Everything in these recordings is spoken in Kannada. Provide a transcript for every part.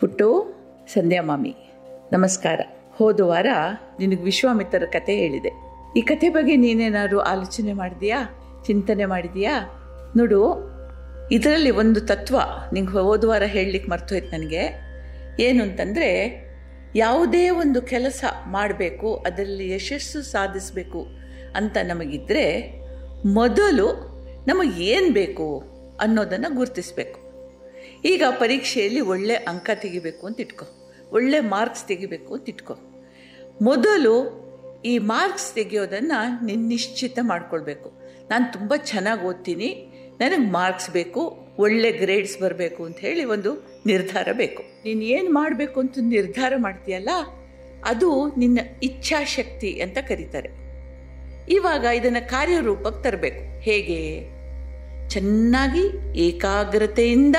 ಪುಟ್ಟು ಸಂಧ್ಯಾ ಮಾಮಿ, ನಮಸ್ಕಾರ. ಹೋದ ವಾರ ನಿನಗೆ ವಿಶ್ವಾಮಿತ್ರರ ಕತೆ ಹೇಳಿದೆ. ಈ ಕತೆ ಬಗ್ಗೆ ನೀನೇನಾದ್ರು ಆಲೋಚನೆ ಮಾಡಿದೀಯಾ? ಚಿಂತನೆ ಮಾಡಿದೀಯಾ? ನೋಡು, ಇದರಲ್ಲಿ ಒಂದು ತತ್ವ ನಿಂಗೆ ಹೋದ ವಾರ ಹೇಳಲಿಕ್ಕೆ ಮರ್ತೋಯ್ತು ನನಗೆ. ಏನು ಅಂತಂದರೆ ಯಾವುದೇ ಒಂದು ಕೆಲಸ ಮಾಡಬೇಕು, ಅದರಲ್ಲಿ ಯಶಸ್ಸು ಸಾಧಿಸಬೇಕು ಅಂತ ನಮಗಿದ್ರೆ ಮೊದಲು ನಮಗೆ ಏನು ಬೇಕು ಅನ್ನೋದನ್ನು ಗುರುತಿಸ್ಬೇಕು. ಈಗ ಪರೀಕ್ಷೆಯಲ್ಲಿ ಒಳ್ಳೆ ಅಂಕ ತೆಗಿಬೇಕು ಅಂತ ಇಟ್ಕೊ. ಒಳ್ಳೆ ಮಾರ್ಕ್ಸ್ ತೆಗಿಬೇಕು ಅಂತ ಇಟ್ಕೊ. ಮೊದಲು ಈ ಮಾರ್ಕ್ಸ್ ತೆಗೆಯೋದನ್ನು ನಿನ್ನ ನಿಶ್ಚಿತ ಮಾಡ್ಕೊಳ್ಬೇಕು. ನಾನು ತುಂಬ ಚೆನ್ನಾಗಿ ಓದ್ತೀನಿ, ನನಗೆ ಮಾರ್ಕ್ಸ್ ಬೇಕು, ಒಳ್ಳೆ ಗ್ರೇಡ್ಸ್ ಬರಬೇಕು ಅಂತ ಹೇಳಿ ಒಂದು ನಿರ್ಧಾರ ಬೇಕು. ನೀನು ಏನು ಮಾಡಬೇಕು ಅಂತ ನಿರ್ಧಾರ ಮಾಡ್ತೀಯಲ್ಲ, ಅದು ನಿನ್ನ ಇಚ್ಛಾಶಕ್ತಿ ಅಂತ ಕರೀತಾರೆ. ಇವಾಗ ಇದನ್ನು ಕಾರ್ಯರೂಪಕ್ಕೆ ತರಬೇಕು. ಹೇಗೆ? ಚೆನ್ನಾಗಿ ಏಕಾಗ್ರತೆಯಿಂದ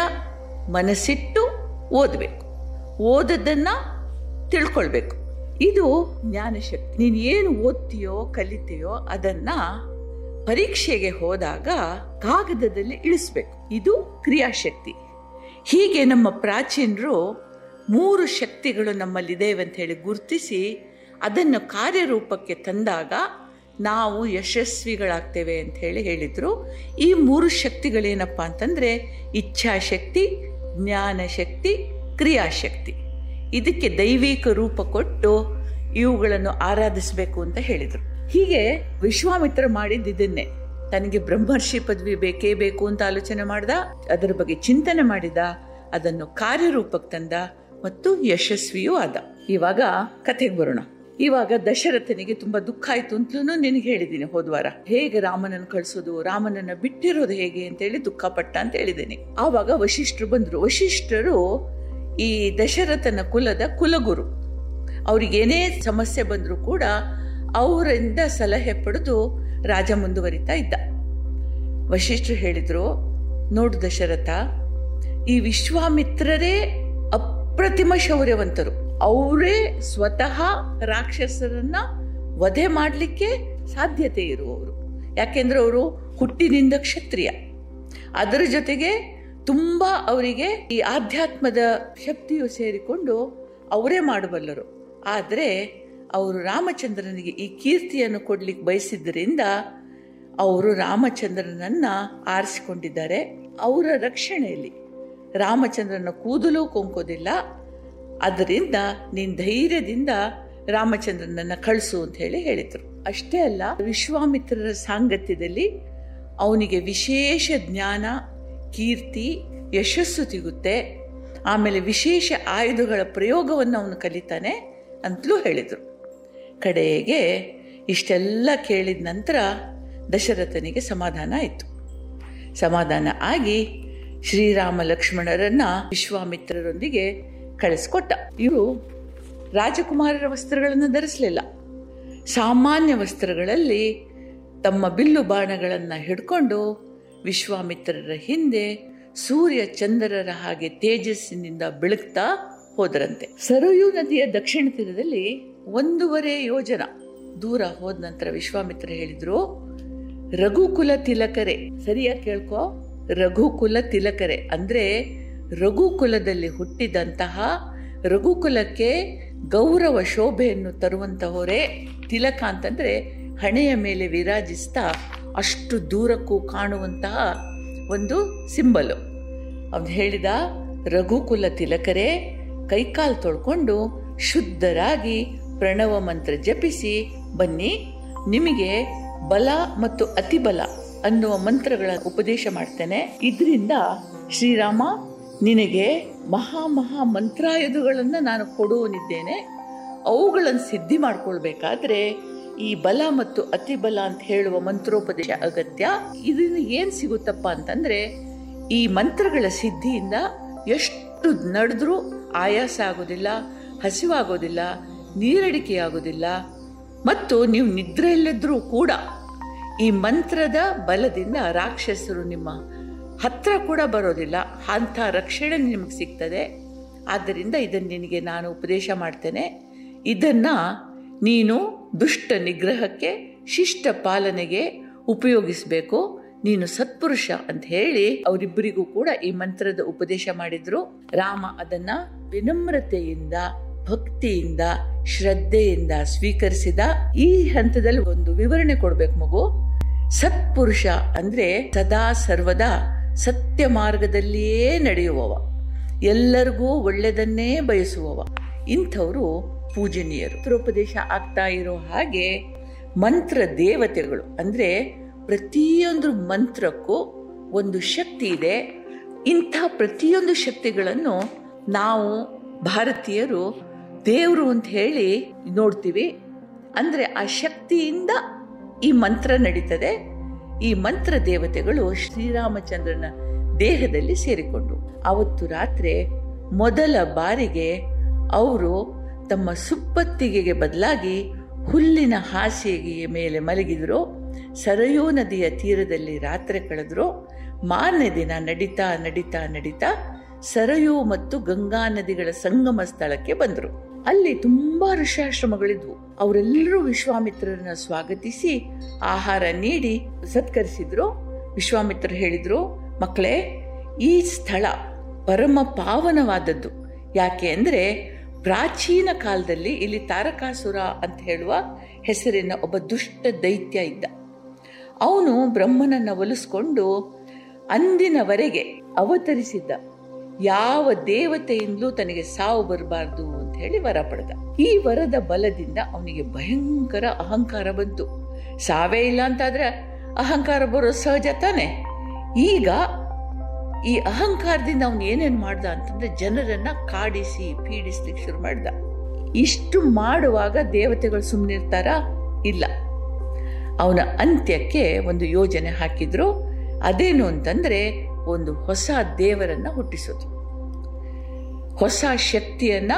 ಮನಸ್ಸಿಟ್ಟು ಓದಬೇಕು. ಓದೋದನ್ನು ತಿಳ್ಕೊಳ್ಬೇಕು. ಇದು ಜ್ಞಾನಶಕ್ತಿ. ನೀನು ಏನು ಓದ್ತೀಯೋ, ಕಲಿತೀಯೋ ಅದನ್ನು ಪರೀಕ್ಷೆಗೆ ಹೋದಾಗ ಕಾಗದದಲ್ಲಿ ಇಳಿಸ್ಬೇಕು. ಇದು ಕ್ರಿಯಾಶಕ್ತಿ. ಹೀಗೆ ನಮ್ಮ ಪ್ರಾಚೀನರು ಮೂರು ಶಕ್ತಿಗಳು ನಮ್ಮಲ್ಲಿದ್ದೇವೆ ಅಂತ ಹೇಳಿ ಗುರುತಿಸಿ ಅದನ್ನು ಕಾರ್ಯರೂಪಕ್ಕೆ ತಂದಾಗ ನಾವು ಯಶಸ್ವಿಗಳಾಗ್ತೇವೆ ಅಂತ ಹೇಳಿ ಹೇಳಿದರು. ಈ ಮೂರು ಶಕ್ತಿಗಳೇನಪ್ಪ ಅಂತಂದರೆ ಇಚ್ಛಾಶಕ್ತಿ ಜ್ಞಾನಶಕ್ತಿ, ಕ್ರಿಯಾಶಕ್ತಿ. ಇದಕ್ಕೆ ದೈವಿಕ ರೂಪ ಕೊಟ್ಟು ಇವುಗಳನ್ನು ಆರಾಧಿಸಬೇಕು ಅಂತ ಹೇಳಿದರು. ಹೀಗೆ ವಿಶ್ವಾಮಿತ್ರ ಮಾಡಿದ್ದಿದ್ದನ್ನೇ ತನಗೆ ಬ್ರಹ್ಮರ್ಷಿ ಪದವಿ ಬೇಕೇ ಬೇಕು ಅಂತ ಆಲೋಚನೆ ಮಾಡ್ದ, ಅದರ ಬಗ್ಗೆ ಚಿಂತನೆ ಮಾಡಿದ, ಅದನ್ನು ಕಾರ್ಯರೂಪಕ್ಕೆ ತಂದ, ಮತ್ತು ಯಶಸ್ವಿಯೂ ಆದ. ಇವಾಗ ಕಥೆಗೆ ಬರೋಣ. ಇವಾಗ ದಶರಥನಿಗೆ ತುಂಬ ದುಃಖ ಆಯಿತು ಅಂತಲೂ ನಿನಗೆ ಹೇಳಿದ್ದೀನಿ ಹೋದ್ವಾರ ಹೇಗೆ ರಾಮನನ್ನು ಕಳಿಸೋದು, ರಾಮನನ್ನ ಬಿಟ್ಟಿರೋದು ಹೇಗೆ ಅಂತೇಳಿ ದುಃಖಪಟ್ಟ ಅಂತ ಹೇಳಿದ್ದೀನಿ. ಆವಾಗ ವಶಿಷ್ಠರು ಬಂದರು. ವಶಿಷ್ಠರು ಈ ದಶರಥನ ಕುಲದ ಕುಲಗುರು. ಅವ್ರಿಗೇನೇ ಸಮಸ್ಯೆ ಬಂದರೂ ಕೂಡ ಅವರಿಂದ ಸಲಹೆ ಪಡೆದು ರಾಜ ಮುಂದುವರಿತಾ ಇದ್ದ. ವಶಿಷ್ಠರು ಹೇಳಿದರು, ನೋಡು ದಶರಥ, ಈ ವಿಶ್ವಾಮಿತ್ರರೇ ಅಪ್ರತಿಮ ಶೌರ್ಯವಂತರು. ಅವರೇ ಸ್ವತಃ ರಾಕ್ಷಸರನ್ನ ವಧೆ ಮಾಡಲಿಕ್ಕೆ ಸಾಧ್ಯತೆ ಇರುವವರು. ಯಾಕೆಂದ್ರೆ ಅವರು ಹುಟ್ಟಿನಿಂದ ಕ್ಷತ್ರಿಯ. ಅದರ ಜೊತೆಗೆ ತುಂಬ ಅವರಿಗೆ ಈ ಆಧ್ಯಾತ್ಮದ ಶಕ್ತಿಯು ಸೇರಿಕೊಂಡು ಅವರೇ ಮಾಡಬಲ್ಲರು ಆದರೆ ಅವರು ರಾಮಚಂದ್ರನಿಗೆ ಈ ಕೀರ್ತಿಯನ್ನು ಕೊಡ್ಲಿಕ್ಕೆ ಬಯಸಿದ್ದರಿಂದ ಅವರು ರಾಮಚಂದ್ರನನ್ನ ಆರಿಸಿಕೊಂಡಿದ್ದಾರೆ ಅವರ ರಕ್ಷಣೆಯಲ್ಲಿ. ರಾಮಚಂದ್ರನ ಕೂದಲು ಕೊಂಕೋದಿಲ್ಲ ಅದರಿಂದ ನೀನ್ ಧೈರ್ಯದಿಂದ ರಾಮಚಂದ್ರನನ್ನ ಕಳಿಸು ಅಂತ ಹೇಳಿ ಹೇಳಿದರು. ಅಷ್ಟೇ ಅಲ್ಲ, ವಿಶ್ವಾಮಿತ್ರರ ಸಾಂಗತ್ಯದಲ್ಲಿ ಅವನಿಗೆ ವಿಶೇಷ ಜ್ಞಾನ, ಕೀರ್ತಿ, ಯಶಸ್ಸು ಸಿಗುತ್ತೆ. ಆಮೇಲೆ ವಿಶೇಷ ಆಯುಧಗಳ ಪ್ರಯೋಗವನ್ನು ಅವನು ಕಲಿತಾನೆ ಅಂತಲೂ ಹೇಳಿದರು. ಕಡೆಗೆ ಇಷ್ಟೆಲ್ಲ ಕೇಳಿದ ನಂತರ ದಶರಥನಿಗೆ ಸಮಾಧಾನ ಆಯಿತು. ಸಮಾಧಾನ ಆಗಿ ಶ್ರೀರಾಮ ಲಕ್ಷ್ಮಣರನ್ನು ವಿಶ್ವಾಮಿತ್ರರೊಂದಿಗೆ ಕಳಿಸ್ಕೊಟ್ಟ. ಇವರು ರಾಜಕುಮಾರರ ವಸ್ತ್ರಗಳನ್ನು ಧರಿಸಲಿಲ್ಲ. ಸಾಮಾನ್ಯ ವಸ್ತ್ರಗಳಲ್ಲಿ ತಮ್ಮ ಬಿಲ್ಲು ಬಾಣಗಳನ್ನು ಹಿಡ್ಕೊಂಡು ವಿಶ್ವಾಮಿತ್ರರ ಹಿಂದೆ ಸೂರ್ಯ ಚಂದ್ರರ ಹಾಗೆ ತೇಜಸ್ಸಿನಿಂದ ಬೆಳಗ್ತಾ ಹೋದರಂತೆ. ಸರಯು ನದಿಯ ದಕ್ಷಿಣ ತೀರದಲ್ಲಿ ಒಂದೂವರೆ ಯೋಜನ. ದೂರ ಹೋದ ನಂತರ ವಿಶ್ವಾಮಿತ್ರ ಹೇಳಿದ್ರು, ರಘುಕುಲ ತಿಲಕರೆ. ಸರಿಯಾಗಿ ಕೇಳ್ಕೊ. ರಘುಕುಲ ತಿಲಕರೆ ಅಂದ್ರೆ ರಘುಕುಲದಲ್ಲಿ ಹುಟ್ಟಿದಂತಹ ರಘುಕುಲಕ್ಕೆ ಗೌರವ ಶೋಭೆಯನ್ನು ತರುವಂತಹವರೇ. ತಿಲಕ ಅಂತಂದರೆ ಹಣೆಯ ಮೇಲೆ ವಿರಾಜಿಸ್ತಾ ಅಷ್ಟು ದೂರಕ್ಕೂ ಕಾಣುವಂತಹ ಒಂದು ಸಿಂಬಲು. ಅವನು ಹೇಳಿದ, ರಘುಕುಲ ತಿಲಕರೇ, ಕೈಕಾಲು ತೊಳ್ಕೊಂಡು ಶುದ್ಧರಾಗಿ ಪ್ರಣವ ಮಂತ್ರ ಜಪಿಸಿ ಬನ್ನಿ. ನಿಮಗೆ ಬಲ ಮತ್ತು ಅತಿಬಲ ಅನ್ನುವ ಮಂತ್ರಗಳ ಉಪದೇಶ ಮಾಡ್ತೇನೆ. ಇದರಿಂದ ಶ್ರೀರಾಮ ನಿನಗೆ ಮಹಾ ಮಹಾ ಮಂತ್ರಾಯುಧಗಳನ್ನು ನಾನು ಕೊಡುವನಿದ್ದೇನೆ. ಅವುಗಳನ್ನು ಸಿದ್ಧಿ ಮಾಡ್ಕೊಳ್ಬೇಕಾದ್ರೆ ಈ ಬಲ ಮತ್ತು ಅತಿ ಬಲ ಅಂತ ಹೇಳುವ ಮಂತ್ರೋಪದೇಶ ಅಗತ್ಯ. ಇದನ್ನು ಏನು ಸಿಗುತ್ತಪ್ಪ ಅಂತಂದರೆ ಈ ಮಂತ್ರಗಳ ಸಿದ್ಧಿಯಿಂದ ಎಷ್ಟು ನಡೆದ್ರೂ ಆಯಾಸ ಆಗೋದಿಲ್ಲ, ಹಸಿವಾಗೋದಿಲ್ಲ ನೀರಡಿಕೆ ಆಗೋದಿಲ್ಲ ಮತ್ತು ನೀವು ನಿದ್ರೆಯಲ್ಲಿದ್ದರೂ ಕೂಡ ಈ ಮಂತ್ರದ ಬಲದಿಂದ ರಾಕ್ಷಸರು ನಿಮ್ಮ ಹತ್ರ ಕೂಡ ಬರೋದಿಲ್ಲ. ಅಂಥ ರಕ್ಷಣೆ ನಿಮಗೆ ಸಿಗ್ತದೆ. ಆದ್ದರಿಂದ ಇದನ್ನು ನಿನಗೆ ನಾನು ಉಪದೇಶ ಮಾಡ್ತೇನೆ. ಇದನ್ನು ನೀನು ದುಷ್ಟ ನಿಗ್ರಹಕ್ಕೆ, ಶಿಷ್ಟ ಪಾಲನೆಗೆ ಉಪಯೋಗಿಸಬೇಕು. ನೀನು ಸತ್ಪುರುಷ ಅಂತ ಹೇಳಿ ಅವರಿಬ್ಬರಿಗೂ ಕೂಡ ಈ ಮಂತ್ರದ ಉಪದೇಶ ಮಾಡಿದ್ರು. ರಾಮ ಅದನ್ನ ವಿನಮ್ರತೆಯಿಂದ, ಭಕ್ತಿಯಿಂದ, ಶ್ರದ್ಧೆಯಿಂದ ಸ್ವೀಕರಿಸಿದ. ಈ ಹಂತದಲ್ಲಿ ಒಂದು ವಿವರಣೆ ಕೊಡ್ಬೇಕು ಮಗು. ಸತ್ಪುರುಷ ಅಂದ್ರೆ ಸದಾ ಸರ್ವದಾ ಸತ್ಯ ಮಾರ್ಗದಲ್ಲಿಯೇ ನಡೆಯುವವ. ಎಲ್ಲರಿಗೂ ಒಳ್ಳೆಯದನ್ನೇ ಬಯಸುವವ. ಇಂಥವರು ಪೂಜನೀಯರು. ಉತ್ತರೋಪದೇಶ ಆಗ್ತಾ ಇರೋ ಹಾಗೆ ಮಂತ್ರ ದೇವತೆಗಳು ಅಂದರೆ ಪ್ರತಿಯೊಂದು ಮಂತ್ರಕ್ಕೂ ಒಂದು ಶಕ್ತಿ ಇದೆ. ಇಂಥ ಪ್ರತಿಯೊಂದು ಶಕ್ತಿಗಳನ್ನು ನಾವು ಭಾರತೀಯರು ದೇವರು ಅಂತ ಹೇಳಿ ನೋಡ್ತೀವಿ. ಅಂದರೆ ಆ ಶಕ್ತಿಯಿಂದ ಈ ಮಂತ್ರ ನಡೀತದೆ. ಈ ಮಂತ್ರ ದೇವತೆಗಳು ಶ್ರೀರಾಮಚಂದ್ರನ ದೇಹದಲ್ಲಿ ಸೇರಿಕೊಂಡು. ಅವತ್ತು ರಾತ್ರಿ ಮೊದಲ ಬಾರಿಗೆ ಅವರು ತಮ್ಮ ಸುಪ್ಪತ್ತಿಗೆಗೆ ಬದಲಾಗಿ ಹುಲ್ಲಿನ ಹಾಸಿಗೆಯ ಮೇಲೆ ಮಲಗಿದ್ರು. ಸರಯೂ ನದಿಯ ತೀರದಲ್ಲಿ ರಾತ್ರಿ ಕಳೆದ್ರು. ಮಾರನೇ ದಿನ ನಡೀತಾ ನಡೀತಾ ನಡೀತಾ ಸರಯೂ ಮತ್ತು ಗಂಗಾ ನದಿಗಳ ಸಂಗಮ ಸ್ಥಳಕ್ಕೆ ಬಂದರು. ಅಲ್ಲಿ ತುಂಬಾ ಋಷಾಶ್ರಮಗಳಿದ್ವು. ಅವರೆಲ್ಲರೂ ವಿಶ್ವಾಮಿತ್ರರನ್ನ ಸ್ವಾಗತಿಸಿ ಆಹಾರ ನೀಡಿ ಸತ್ಕರಿಸಿದ್ರು. ವಿಶ್ವಾಮಿತ್ರ ಹೇಳಿದ್ರು, ಮಕ್ಕಳೇ, ಈ ಸ್ಥಳ ಪರಮ ಪಾವನವಾದದ್ದು. ಯಾಕೆ ಅಂದರೆ ಪ್ರಾಚೀನ ಕಾಲದಲ್ಲಿ ಇಲ್ಲಿ ತಾರಕಾಸುರ ಅಂತ ಹೇಳುವ ಹೆಸರಿನ ಒಬ್ಬ ದುಷ್ಟ ದೈತ್ಯ ಇದ್ದ. ಅವನು ಬ್ರಹ್ಮನನ್ನ ಒಲಿಸ್ಕೊಂಡು ಅಂದಿನವರೆಗೆ ಅವತರಿಸಿದ್ದ. ಯಾವ ದೇವತೆಯಿಂದಲೂ ತನಗೆ ಸಾವು ಬರಬಾರ್ದು ಹೇಳಿ ವರ ಪಡೆದ. ಈ ವರದ ಬಲದಿಂದ ಅವನಿಗೆ ಭಯಂಕರ ಅಹಂಕಾರ ಬಂತು. ಸಾವೇ ಇಲ್ಲ ಅಂತಾದ್ರೆ ಅಹಂಕಾರ ಬರೋ ಸಹಜ ತಾನೆ? ಈಗ ಈ ಅಹಂಕಾರದಿಂದ ಅವನು ಏನೇನು ಮಾಡ್ದ ಅಂತಂದ್ರೆ ಜನರನ್ನ ಕಾಡಿಸಿ, ಪೀಡಿಸ್ಲಿಕ್ಕೆ ಶುರು ಮಾಡ್ದ. ಇಷ್ಟು ಮಾಡುವಾಗ ದೇವತೆಗಳು ಸುಮ್ಮನಿರ್ತಾರ ಇಲ್ಲ. ಅವನ ಅಂತ್ಯಕ್ಕೆ ಒಂದು ಯೋಜನೆ ಹಾಕಿದ್ರು. ಅದೇನು ಅಂತಂದ್ರೆ ಒಂದು ಹೊಸ ದೇವರನ್ನ ಹುಟ್ಟಿಸೋದು. ಹೊಸ ಶಕ್ತಿಯನ್ನ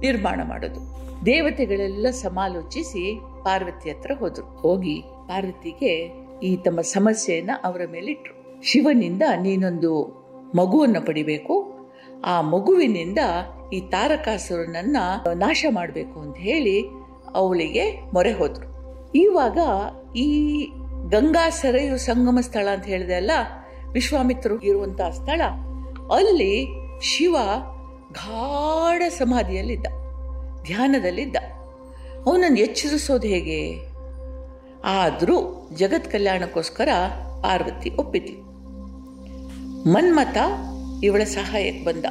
ನಿರ್ಮಾಣ ಮಾಡೋದು. ದೇವತೆಗಳೆಲ್ಲ ಸಮಾಲೋಚಿಸಿ ಪಾರ್ವತಿ ಹತ್ರ ಹೋದ್ರು. ಹೋಗಿ ಪಾರ್ವತಿಗೆ ಈ ತಮ್ಮ ಸಮಸ್ಯೆಯನ್ನ ಅವರ ಮೇಲಿಟ್ರು. ಶಿವನಿಂದ ನೀನೊಂದು ಮಗುವನ್ನ ಪಡಿಬೇಕು. ಆ ಮಗುವಿನಿಂದ ಈ ತಾರಕಾಸುರನನ್ನ ನಾಶ ಮಾಡಬೇಕು ಅಂತ ಹೇಳಿ ಅವಳಿಗೆ ಮೊರೆ ಹೋದ್ರು. ಇವಾಗ ಈ ಗಂಗಾ ಸರಯು ಸಂಗಮ ಸ್ಥಳ ಅಂತ ಹೇಳಿದೆ ಅಲ್ಲ, ವಿಶ್ವಾಮಿತ್ರರು ಇರುವಂತಹ ಸ್ಥಳ, ಅಲ್ಲಿ ಶಿವ ಗಾಢ ಸಮಾಧಿಯಲ್ಲಿದ್ದ, ಧ್ಯಾನದಲ್ಲಿದ್ದ. ಅವನನ್ನು ಎಚ್ಚರಿಸೋದು ಹೇಗೆ? ಆದರೂ ಜಗತ್ ಕಲ್ಯಾಣಕ್ಕೋಸ್ಕರ ಪಾರ್ವತಿ ಒಪ್ಪಿತು. ಮನ್ಮತ ಇವಳ ಸಹಾಯಕ್ಕೆ ಬಂದ.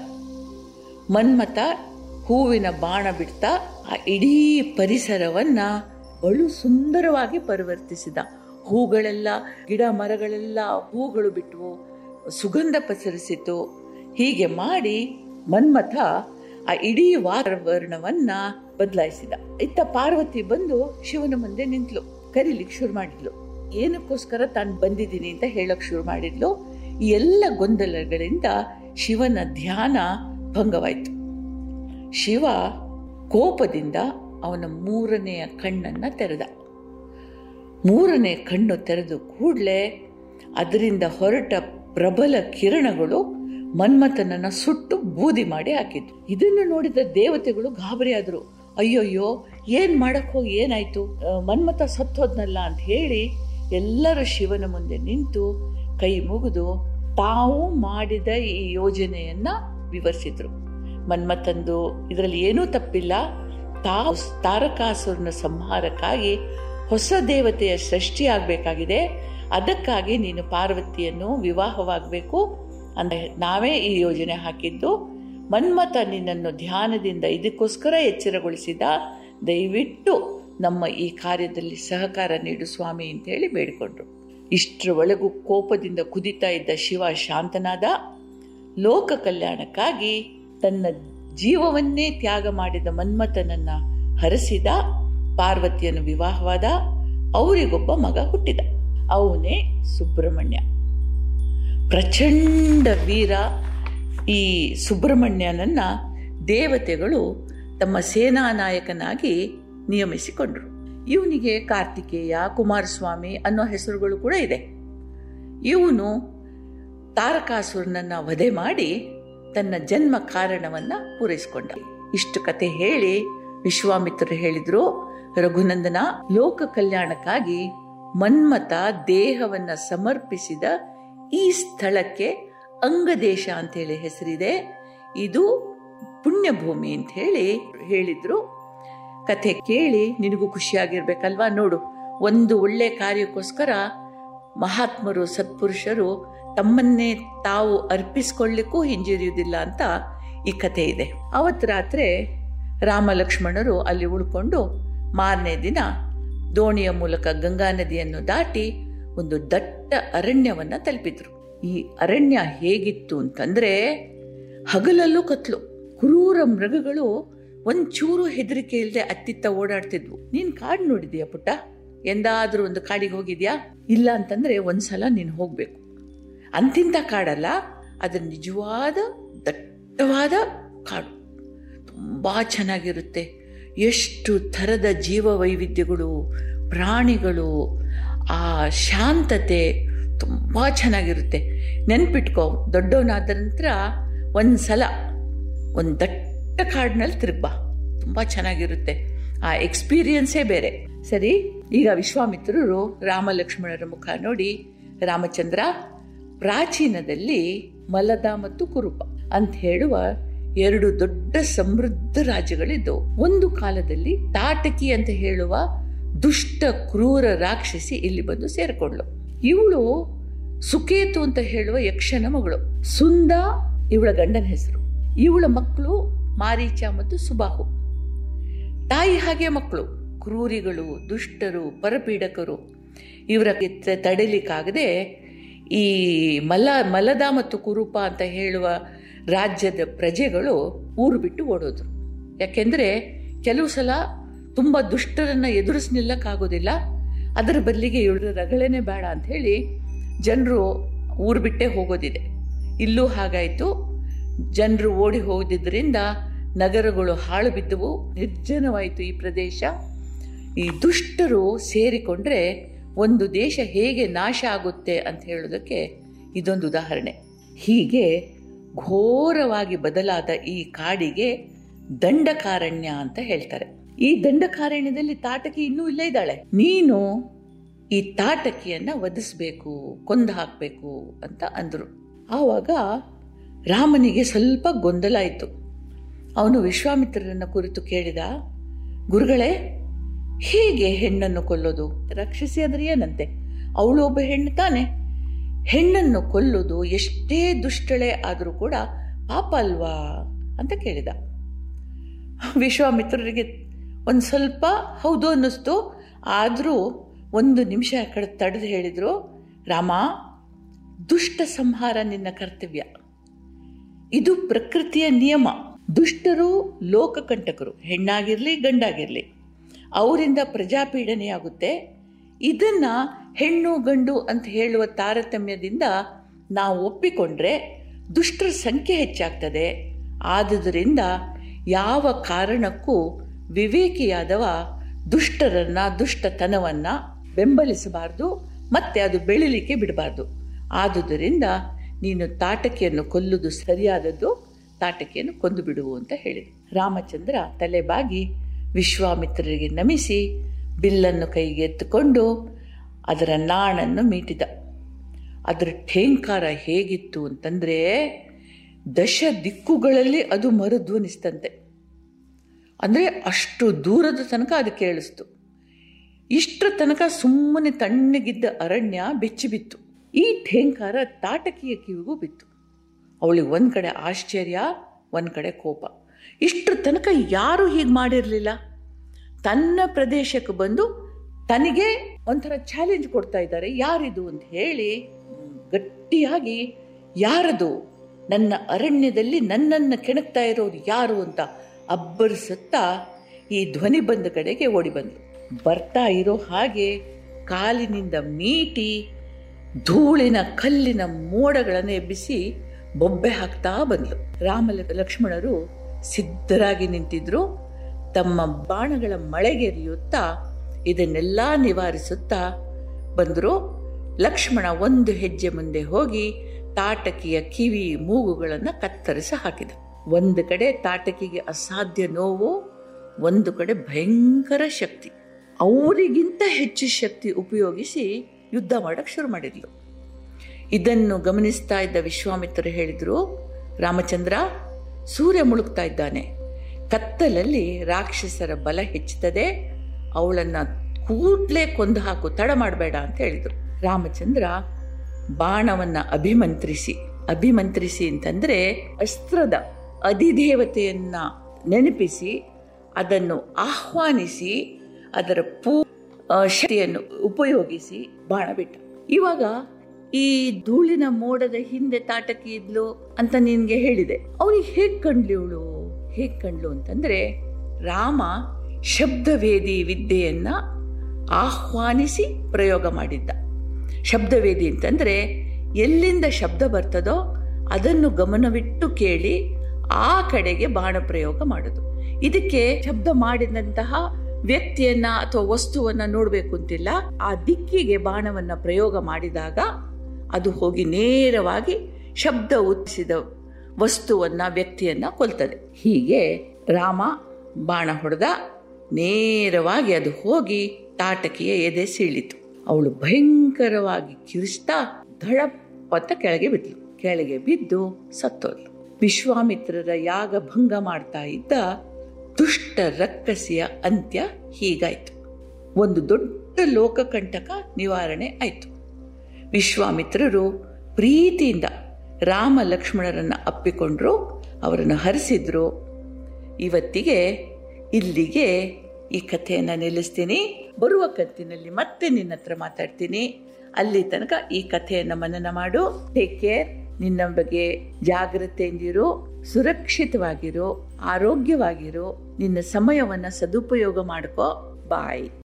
ಮನ್ಮತ ಹೂವಿನ ಬಾಣ ಬಿಡ್ತಾ ಆ ಇಡೀ ಪರಿಸರವನ್ನ ಬಳು ಸುಂದರವಾಗಿ ಪರಿವರ್ತಿಸಿದ. ಹೂಗಳೆಲ್ಲ, ಗಿಡ ಮರಗಳೆಲ್ಲ ಹೂಗಳು ಬಿಟ್ಟವು ಸುಗಂಧ ಪಸರಿಸಿತು. ಹೀಗೆ ಮಾಡಿ ಮನ್ಮಥ ಆ ಇಡೀ ವಾತಾವರಣವನ್ನ ಬದಲಾಯಿಸಿದ. ಇತ್ತ ಪಾರ್ವತಿ ಬಂದು ಶಿವನ ಮುಂದೆ ನಿಂತ್ಲು, ಕರೀಲಿಕ್ಕೆ ಶುರು ಮಾಡಿದ್ಲು. ಏನಕ್ಕೋಸ್ಕರ ತಾನು ಬಂದಿದ್ದೀನಿ ಅಂತ ಹೇಳಕ್ ಶುರು ಮಾಡಿದ್ಲು. ಈ ಎಲ್ಲ ಗೊಂದಲಗಳಿಂದ ಶಿವನ ಧ್ಯಾನ ಭಂಗವಾಯಿತು. ಶಿವ ಕೋಪದಿಂದ ಅವನ ಮೂರನೆಯ ಕಣ್ಣನ್ನ ತೆರೆದ. ಮೂರನೇ ಕಣ್ಣು ತೆರೆದು ಕೂಡಲೇ ಅದರಿಂದ ಹೊರಟ ಪ್ರಬಲ ಕಿರಣಗಳು ಮನ್ಮಥನನ್ನ ಸುಟ್ಟು ಬೂದಿ ಮಾಡಿ ಹಾಕಿದ್ರು ಇದನ್ನು ನೋಡಿದ ದೇವತೆಗಳು ಗಾಬರಿಯಾದರು ಅಯ್ಯೋಯ್ಯೋ, ಏನು ಮಾಡಕ್ ಹೋಗಿ ಏನಾಯಿತು ಮನ್ಮಥ ಸತ್ತೋದ್ನಲ್ಲ ಅಂತ ಹೇಳಿ ಎಲ್ಲರೂ ಶಿವನ ಮುಂದೆ ನಿಂತು ಕೈ ಮುಗಿದು ತಾವು ಮಾಡಿದ ಈ ಯೋಜನೆಯನ್ನ ವಿವರಿಸಿದ್ರು. ಮನ್ಮಥಂದು ಇದರಲ್ಲಿ ಏನೂ ತಪ್ಪಿಲ್ಲ. ತಾವು ತಾರಕಾಸುರನ ಸಂಹಾರಕ್ಕಾಗಿ ಹೊಸ ದೇವತೆಯ ಸೃಷ್ಟಿಯಾಗಬೇಕಾಗಿದೆ ಅದಕ್ಕಾಗಿ ನೀನು ಪಾರ್ವತಿಯನ್ನು ವಿವಾಹವಾಗಬೇಕು. ಅಂದ್ರೆ ನಾವೇ ಈ ಯೋಜನೆ ಹಾಕಿದ್ದು. ಮನ್ಮಥ ನಿನ್ನನ್ನು ಧ್ಯಾನದಿಂದ ಇದಕ್ಕೋಸ್ಕರ ಎಚ್ಚರಗೊಳಿಸಿದ. ದಯವಿಟ್ಟು ನಮ್ಮ ಈ ಕಾರ್ಯದಲ್ಲಿ ಸಹಕಾರ ನೀಡು ಸ್ವಾಮಿ ಅಂತ ಹೇಳಿ ಬೇಡಿಕೊಂಡ್ರು. ಇಷ್ಟರ ಒಳಗೂ ಕೋಪದಿಂದ ಕುದಿತಾ ಇದ್ದ ಶಿವ ಶಾಂತನಾದ. ಲೋಕ ಕಲ್ಯಾಣಕ್ಕಾಗಿ ತನ್ನ ಜೀವವನ್ನೇ ತ್ಯಾಗ ಮಾಡಿದ ಮನ್ಮಥನನ್ನು ಹರಸಿದ. ಪಾರ್ವತಿಯನ್ನು ವಿವಾಹವಾದ. ಅವರಿಗೊಬ್ಬ ಮಗ ಹುಟ್ಟಿದ. ಅವನೇ ಸುಬ್ರಹ್ಮಣ್ಯ. ಪ್ರಚಂಡ ವೀರ ಈ ಸುಬ್ರಹ್ಮಣ್ಯನನ್ನ ದೇವತೆಗಳು ತಮ್ಮ ಸೇನಾ ನಾಯಕನಾಗಿ ನಿಯಮಿಸಿಕೊಂಡ್ರು. ಇವನಿಗೆ ಕಾರ್ತಿಕೇಯ, ಕುಮಾರಸ್ವಾಮಿ ಅನ್ನೋ ಹೆಸರುಗಳು ಕೂಡ ಇದೆ. ಇವನು ತಾರಕಾಸುರನನ್ನ ವಧೆ ಮಾಡಿ ತನ್ನ ಜನ್ಮ ಕಾರಣವನ್ನ ಪೂರೈಸಿಕೊಂಡ. ಇಷ್ಟು ಕತೆ ಹೇಳಿ ವಿಶ್ವಾಮಿತ್ರರು ಹೇಳಿದ್ರು, ರಘುನಂದನ ಲೋಕ ಕಲ್ಯಾಣಕ್ಕಾಗಿ ಮನ್ಮಥ ದೇಹವನ್ನ ಸಮರ್ಪಿಸಿದ ಈ ಸ್ಥಳಕ್ಕೆ ಅಂಗದೇಶ ಅಂತೇಳಿ ಹೆಸರಿದೆ. ಇದು ಪುಣ್ಯಭೂಮಿ ಅಂತ ಹೇಳಿ ಹೇಳಿದ್ರು. ಕಥೆ ಕೇಳಿ ನಿನಗೂ ಖುಷಿಯಾಗಿರ್ಬೇಕಲ್ವಾ? ನೋಡು, ಒಂದು ಒಳ್ಳೆ ಕಾರ್ಯಕ್ಕೋಸ್ಕರ ಮಹಾತ್ಮರು, ಸತ್ಪುರುಷರು ತಮ್ಮನ್ನೇ ತಾವು ಅರ್ಪಿಸ್ಕೊಳ್ಳಿಕ್ಕೂ ಹಿಂಜರಿಯುವುದಿಲ್ಲ ಅಂತ ಈ ಕಥೆ ಇದೆ. ಅವತ್ತು ರಾತ್ರಿ ರಾಮ ಲಕ್ಷ್ಮಣರು ಅಲ್ಲಿ ಉಳ್ಕೊಂಡು ಮಾರನೇ ದಿನ ದೋಣಿಯ ಮೂಲಕ ಗಂಗಾ ನದಿಯನ್ನು ದಾಟಿ ಒಂದು ದಟ್ಟ ಅರಣ್ಯವನ್ನ ತಲುಪಿದ್ರು. ಈ ಅರಣ್ಯ ಹೇಗಿತ್ತು ಅಂತಂದ್ರೆ ಹಗಲಲ್ಲೂ ಕತ್ಲು, ಕ್ರೂರ ಮೃಗಗಳು ಒಂಚೂರು ಹೆದರಿಕೆ ಇಲ್ಲದೆ ಅತ್ತಿತ್ತ ಓಡಾಡ್ತಿದ್ವು. ನೀನು ಕಾಡು ನೋಡಿದೀಯ ಪುಟ್ಟ? ಎಂದಾದರೂ ಒಂದು ಕಾಡಿಗೆ ಹೋಗಿದ್ಯಾ? ಇಲ್ಲ ಅಂತಂದ್ರೆ ಒಂದ್ಸಲ ನೀನು ಹೋಗಬೇಕು. ಅಂತಿಂತ ಕಾಡಲ್ಲ, ಅದರ ನಿಜವಾದ, ದಟ್ಟವಾದ ಕಾಡು. ತುಂಬಾ ಚೆನ್ನಾಗಿರುತ್ತೆ. ಎಷ್ಟು ಥರದ ಜೀವ ವೈವಿಧ್ಯಗಳು ಪ್ರಾಣಿಗಳು ಆ ಶಾಂತತೆ ತುಂಬ ಚೆನ್ನಾಗಿರುತ್ತೆ. ನೆನ್ಪಿಟ್ಕೊ, ದೊಡ್ಡವನಾದ ನಂತರ ಒಂದು ಸಲ ಒಂದು ದಟ್ಟ ಕಾಡಿನಲ್ಲಿ ತಿರುಗ್ಬಾ. ತುಂಬ ಚೆನ್ನಾಗಿರುತ್ತೆ. ಆ ಎಕ್ಸ್ಪೀರಿಯನ್ಸೇ ಬೇರೆ. ಸರಿ, ಈಗ ವಿಶ್ವಾಮಿತ್ರರು ರಾಮ ಲಕ್ಷ್ಮಣರ ಮುಖ ನೋಡಿ, ರಾಮಚಂದ್ರ ಪ್ರಾಚೀನದಲ್ಲಿ ಮಲದ ಮತ್ತು ಕುರುಪ ಅಂತ ಹೇಳುವ ಎರಡು ದೊಡ್ಡ ಸಮೃದ್ಧ ರಾಜ್ಯಗಳಿದ್ದವು. ಒಂದು ಕಾಲದಲ್ಲಿ ತಾಟಕಿ ಅಂತ ಹೇಳುವ ದುಷ್ಟ, ಕ್ರೂರ ರಾಕ್ಷಸಿ ಇಲ್ಲಿ ಬಂದು ಸೇರಿಕೊಂಡ್ಳು. ಇವಳು ಸುಕೇತು ಅಂತ ಹೇಳುವ ಯಕ್ಷನ ಮಗಳು. ಸುಂದ ಇವಳ ಗಂಡನ ಹೆಸರು. ಇವಳ ಮಕ್ಕಳು ಮಾರೀಚ ಮತ್ತು ಸುಬಾಹು. ತಾಯಿ ಹಾಗೆ ಮಕ್ಕಳು. ಕ್ರೂರಿಗಳು, ದುಷ್ಟರು, ಪರಪೀಡಕರು. ಇವರ ತಡಿಲಿಕ್ಕಾಗದೆ ಈ ಮಲ, ಮಲದ ಮತ್ತು ಕುರುಪ ಅಂತ ಹೇಳುವ ರಾಜ್ಯದ ಪ್ರಜೆಗಳು ಊರು ಬಿಟ್ಟು ಓಡೋದ್ರು. ಯಾಕೆಂದ್ರೆ ಕೆಲವು ಸಲ ತುಂಬ ದುಷ್ಟರನ್ನು ಎದುರಿಸಿ ನಿಲ್ಲಕ್ಕಾಗೋದಿಲ್ಲ ಅದರ ಬದಲಿಗೆ ಇವಳ ರಗಳೇನೆ ಬೇಡ ಅಂತ ಹೇಳಿ ಜನರು ಊರು ಬಿಟ್ಟೇ ಹೋಗೋದಿದೆ. ಇಲ್ಲೂ ಹಾಗಾಯಿತು. ಜನರು ಓಡಿ ಹೋಗಿದ್ದರಿಂದ ನಗರಗಳು ಹಾಳು ಬಿದ್ದವು. ನಿರ್ಜನವಾಯಿತು ಈ ಪ್ರದೇಶ. ಈ ದುಷ್ಟರು ಸೇರಿಕೊಂಡ್ರೆ ಒಂದು ದೇಶ ಹೇಗೆ ನಾಶ ಆಗುತ್ತೆ ಅಂತ ಹೇಳೋದಕ್ಕೆ ಇದೊಂದು ಉದಾಹರಣೆ. ಹೀಗೆ ಘೋರವಾಗಿ ಬದಲಾದ ಈ ಕಾಡಿಗೆ ದಂಡಕಾರಣ್ಯ ಅಂತ ಹೇಳ್ತಾರೆ. ಈ ದಂಡಕಾರಣ್ಯದಲ್ಲಿ ತಾಟಕಿ ಇನ್ನೂ ಇಲ್ಲೇ ಇದ್ದಾಳೆ. ನೀನು ಈ ತಾಟಕಿಯನ್ನ ವಧಿಸ್ಬೇಕು, ಕೊಂದು ಹಾಕಬೇಕು ಅಂತ ಅಂದರು. ಆವಾಗ ರಾಮನಿಗೆ ಸ್ವಲ್ಪ ಗೊಂದಲ ಆಯಿತು. ಅವನು ವಿಶ್ವಾಮಿತ್ರರನ್ನ ಕುರಿತು ಕೇಳಿದ, ಗುರುಗಳೇ, ಹೇಗೆ ಹೆಣ್ಣನ್ನು ಕೊಲ್ಲೋದು? ರಕ್ಷಿಸಿ ಆದರೆ ಏನಂತೆ? ಅವಳು ಒಬ್ಬ ಹೆಣ್ಣು ತಾನೆ. ಹೆಣ್ಣನ್ನು ಕೊಲ್ಲೋದು ಎಷ್ಟೇ ದುಷ್ಟಳೆ ಆದರೂ ಕೂಡ ಪಾಪ ಅಲ್ವಾ? ಅಂತ ಕೇಳಿದ. ವಿಶ್ವಾಮಿತ್ರರಿಗೆ ಒಂದು ಸ್ವಲ್ಪ ಹೌದು ಅನ್ನಿಸ್ತು. ಆದರೂ ಒಂದು ನಿಮಿಷ ಆ ಕಡೆ ತಡೆದು ಹೇಳಿದರು, ರಾಮ, ದುಷ್ಟ ಸಂಹಾರ ನಿನ್ನ ಕರ್ತವ್ಯ. ಇದು ಪ್ರಕೃತಿಯ ನಿಯಮ. ದುಷ್ಟರು ಲೋಕಕಂಟಕರು, ಹೆಣ್ಣಾಗಿರಲಿ, ಗಂಡಾಗಿರಲಿ, ಅವರಿಂದ ಪ್ರಜಾಪೀಡನೆಯಾಗುತ್ತೆ. ಇದನ್ನು ಹೆಣ್ಣು, ಗಂಡು ಅಂತ ಹೇಳುವ ತಾರತಮ್ಯದಿಂದ ನಾವು ಒಪ್ಪಿಕೊಂಡ್ರೆ ದುಷ್ಟರ ಸಂಖ್ಯೆ ಹೆಚ್ಚಾಗ್ತದೆ. ಆದುದರಿಂದ ಯಾವ ಕಾರಣಕ್ಕೂ ವಿವೇಕಿಯಾದವ ದುಷ್ಟರನ್ನ, ದುಷ್ಟತನವನ್ನ ಬೆಂಬಲಿಸಬಾರ್ದು, ಮತ್ತೆ ಅದು ಬೆಳಿಲಿಕ್ಕೆ ಬಿಡಬಾರ್ದು. ಆದುದರಿಂದ ನೀನು ತಾಟಕಿಯನ್ನು ಕೊಲ್ಲುವುದು ಸರಿಯಾದದ್ದು, ತಾಟಕಿಯನ್ನು ಕೊಂದು ಬಿಡುವು ಅಂತ ಹೇಳಿದ. ರಾಮಚಂದ್ರ ತಲೆಬಾಗಿ ವಿಶ್ವಾಮಿತ್ರರಿಗೆ ನಮಿಸಿ ಬಿಲ್ಲನ್ನು ಕೈಗೆ ಎತ್ತುಕೊಂಡು ಅದರ ನಾಣನ್ನು ಮೀಟಿದ. ಅದರ ಠೇಂಕಾರ ಹೇಗಿತ್ತು ಅಂತಂದರೆ ದಶ ದಿಕ್ಕುಗಳಲ್ಲಿ ಅದು ಮರುಧ್ವನಿಸ್ತಂತೆ ಅಂದರೆ ಅಷ್ಟು ದೂರದ ತನಕ ಅದು ಕೇಳಿಸ್ತು. ಇಷ್ಟರ ತನಕ ಸುಮ್ಮನೆ ತಣ್ಣಗಿದ್ದ ಅರಣ್ಯ ಬೆಚ್ಚಿ ಬಿತ್ತು. ಈ ಠೇಂಕಾರ ತಾಟಕಿಯ ಕಿವಿಗೂ ಬಿತ್ತು. ಅವಳಿಗೆ ಒಂದು ಕಡೆ ಆಶ್ಚರ್ಯ, ಒಂದು ಕಡೆ ಕೋಪ. ಇಷ್ಟರ ತನಕ ಯಾರೂ ಹೀಗೆ ಮಾಡಿರಲಿಲ್ಲ. ತನ್ನ ಪ್ರದೇಶಕ್ಕೆ ಬಂದು ತನಗೆ ಒಂಥರ ಚಾಲೆಂಜ್ ಕೊಡ್ತಾ ಇದ್ದಾರೆ. ಯಾರಿದು ಅಂತ ಹೇಳಿ ಗಟ್ಟಿಯಾಗಿ, ಯಾರದು? ನನ್ನ ಅರಣ್ಯದಲ್ಲಿ ನನ್ನನ್ನು ಕೆಣಕ್ತಾ ಇರೋದು ಯಾರು ಅಂತ ಅಬ್ಬರಿಸುತ್ತಾ ಈ ಧ್ವನಿ ಬಂದ ಕಡೆಗೆ ಓಡಿ ಬಂದು. ಬರ್ತಾ ಇರೋ ಹಾಗೆ ಕಾಲಿನಿಂದ ಮೀಟಿ ಧೂಳಿನ ಕಲ್ಲಿನ ಮೋಡಗಳನ್ನು ಎಬ್ಬಿಸಿ ಬೊಬ್ಬೆ ಹಾಕ್ತಾ ಬಂದ್ಲು. ರಾಮ ಲಕ್ಷ್ಮಣರು ಸಿದ್ಧರಾಗಿ ನಿಂತಿದ್ರು. ತಮ್ಮ ಬಾಣಗಳ ಮಳೆಗೆರಿಯುತ್ತಾ ಇದನ್ನೆಲ್ಲ ನಿವಾರಿಸುತ್ತಾ ಬಂದರು. ಲಕ್ಷ್ಮಣ ಒಂದು ಹೆಜ್ಜೆ ಮುಂದೆ ಹೋಗಿ ತಾಟಕಿಯ ಕಿವಿ ಮೂಗುಗಳನ್ನು ಕತ್ತರಿಸಿ ಹಾಕಿದ. ಒಂದು ಕಡೆ ತಾಟಕಿಗೆ ಅಸಾಧ್ಯ ನೋವು, ಒಂದು ಕಡೆ ಭಯಂಕರ ಶಕ್ತಿ. ಅವರಿಗಿಂತ ಹೆಚ್ಚು ಶಕ್ತಿ ಉಪಯೋಗಿಸಿ ಯುದ್ಧ ಮಾಡಕ್ಕೆ ಶುರು ಮಾಡಿದ್ಲು. ಇದನ್ನು ಗಮನಿಸ್ತಾ ಇದ್ದ ವಿಶ್ವಾಮಿತ್ರರು ಹೇಳಿದರು, ರಾಮಚಂದ್ರ, ಸೂರ್ಯ ಮುಳುಗ್ತಾ ಇದ್ದಾನೆ. ಕತ್ತಲಲ್ಲಿ ರಾಕ್ಷಸರ ಬಲ ಹೆಚ್ಚುತ್ತದೆ ಅವಳನ್ನು ಕೂಡಲೇ ಕೊಂದು ಹಾಕು, ತಡ ಮಾಡಬೇಡ ಅಂತ ಹೇಳಿದರು. ರಾಮಚಂದ್ರ, ಬಾಣವನ್ನು ಅಭಿಮಂತ್ರಿಸಿ ಅಭಿಮಂತ್ರಿಸಿ ಅಂತಂದರೆ ಅಸ್ತ್ರದ ಅಧಿದೇವತೆಯನ್ನ ನೆನಪಿಸಿ, ಅದನ್ನು ಆಹ್ವಾನಿಸಿ, ಅದರ ಪೂ ಶಕ್ತಿಯನ್ನು ಉಪಯೋಗಿಸಿ ಬಾಣ ಬಿಟ್ಟ ಇವಾಗ ಈ ಧೂಳಿನ ಮೋಡದ ಹಿಂದೆ ತಾಟಕಿ ಇದ್ಲು ಅಂತ ನಿನ್ಗೆ ಹೇಳಿದೆ. ಅವನಿಗೆ ಹೇಗ್ ಕಂಡ್ಲಿವಳು ಹೇಗ್ ಕಂಡ್ಲು ಅಂತಂದ್ರೆ, ರಾಮ ಶಬ್ದವೇದಿ ವಿದ್ಯೆಯನ್ನ ಆಹ್ವಾನಿಸಿ ಪ್ರಯೋಗ ಮಾಡಿದ್ದ. ಶಬ್ದವೇದಿ ಅಂತಂದ್ರೆ, ಎಲ್ಲಿಂದ ಶಬ್ದ ಬರ್ತದೋ ಅದನ್ನು ಗಮನವಿಟ್ಟು ಕೇಳಿ ಆ ಕಡೆಗೆ ಬಾಣ ಪ್ರಯೋಗ ಮಾಡೋದು. ಇದಕ್ಕೆ ಶಬ್ದ ಮಾಡಿದಂತಹ ವ್ಯಕ್ತಿಯನ್ನ ಅಥವಾ ವಸ್ತುವನ್ನ ನೋಡಬೇಕು ಅಂತಿಲ್ಲ. ಆ ದಿಕ್ಕಿಗೆ ಬಾಣವನ್ನ ಪ್ರಯೋಗ ಮಾಡಿದಾಗ ಅದು ಹೋಗಿ ನೇರವಾಗಿ ಶಬ್ದ ಉತ್ತಿಸಿದ ವಸ್ತುವನ್ನ ವ್ಯಕ್ತಿಯನ್ನ ಕೊಲ್ತದೆ. ಹೀಗೆ ರಾಮ ಬಾಣ ಹೊಡೆದ ನೇರವಾಗಿ ಅದು ಹೋಗಿ ತಾಟಕಿಯ ಎದೆ ಸೀಳಿತು. ಅವಳು ಭಯಂಕರವಾಗಿ ಕಿರಿಸ್ತಾ ಧಡಪ್ಪತ್ತ ಕೆಳಗೆ ಬಿದ್ಲು. ಕೆಳಗೆ ಬಿದ್ದು ಸತ್ತೋದ್ಲು. ವಿಶ್ವಾಮಿತ್ರರ ಯಾಗ ಭಂಗ ಮಾಡ್ತಾ ಇದ್ದ ದುಷ್ಟ ರಕ್ಕಸಿಯ ಅಂತ್ಯ ಹೀಗಾಯ್ತು. ಒಂದು ದೊಡ್ಡ ಲೋಕಕಂಟಕ ನಿವಾರಣೆ ಆಯಿತು. ವಿಶ್ವಾಮಿತ್ರರು ಪ್ರೀತಿಯಿಂದ ರಾಮ ಲಕ್ಷ್ಮಣರನ್ನು ಅಪ್ಪಿಕೊಂಡ್ರು, ಅವರನ್ನು ಹರಿಸಿದ್ರು. ಇವತ್ತಿಗೆ ಇಲ್ಲಿಗೆ ಈ ಕಥೆಯನ್ನು ನಿಲ್ಲಿಸ್ತೀನಿ. ಬರುವ ಕಂತಿನಲ್ಲಿ ಮತ್ತೆ ನಿನ್ನ ಹತ್ರ ಮಾತಾಡ್ತೀನಿ. ಅಲ್ಲಿ ತನಕ ಈ ಕಥೆಯನ್ನು ಮನನ ಮಾಡು. ಟೇಕ್ ಕೇರ್ ನಿನ್ನ ಬಗ್ಗೆ ಜಾಗ್ರತೆಯಿಂದಿರು ಸುರಕ್ಷಿತವಾಗಿರು ಆರೋಗ್ಯವಾಗಿರು ನಿನ್ನ ಸಮಯವನ್ನು ಸದುಪಯೋಗ ಮಾಡ್ಕೋ. ಬಾಯ್.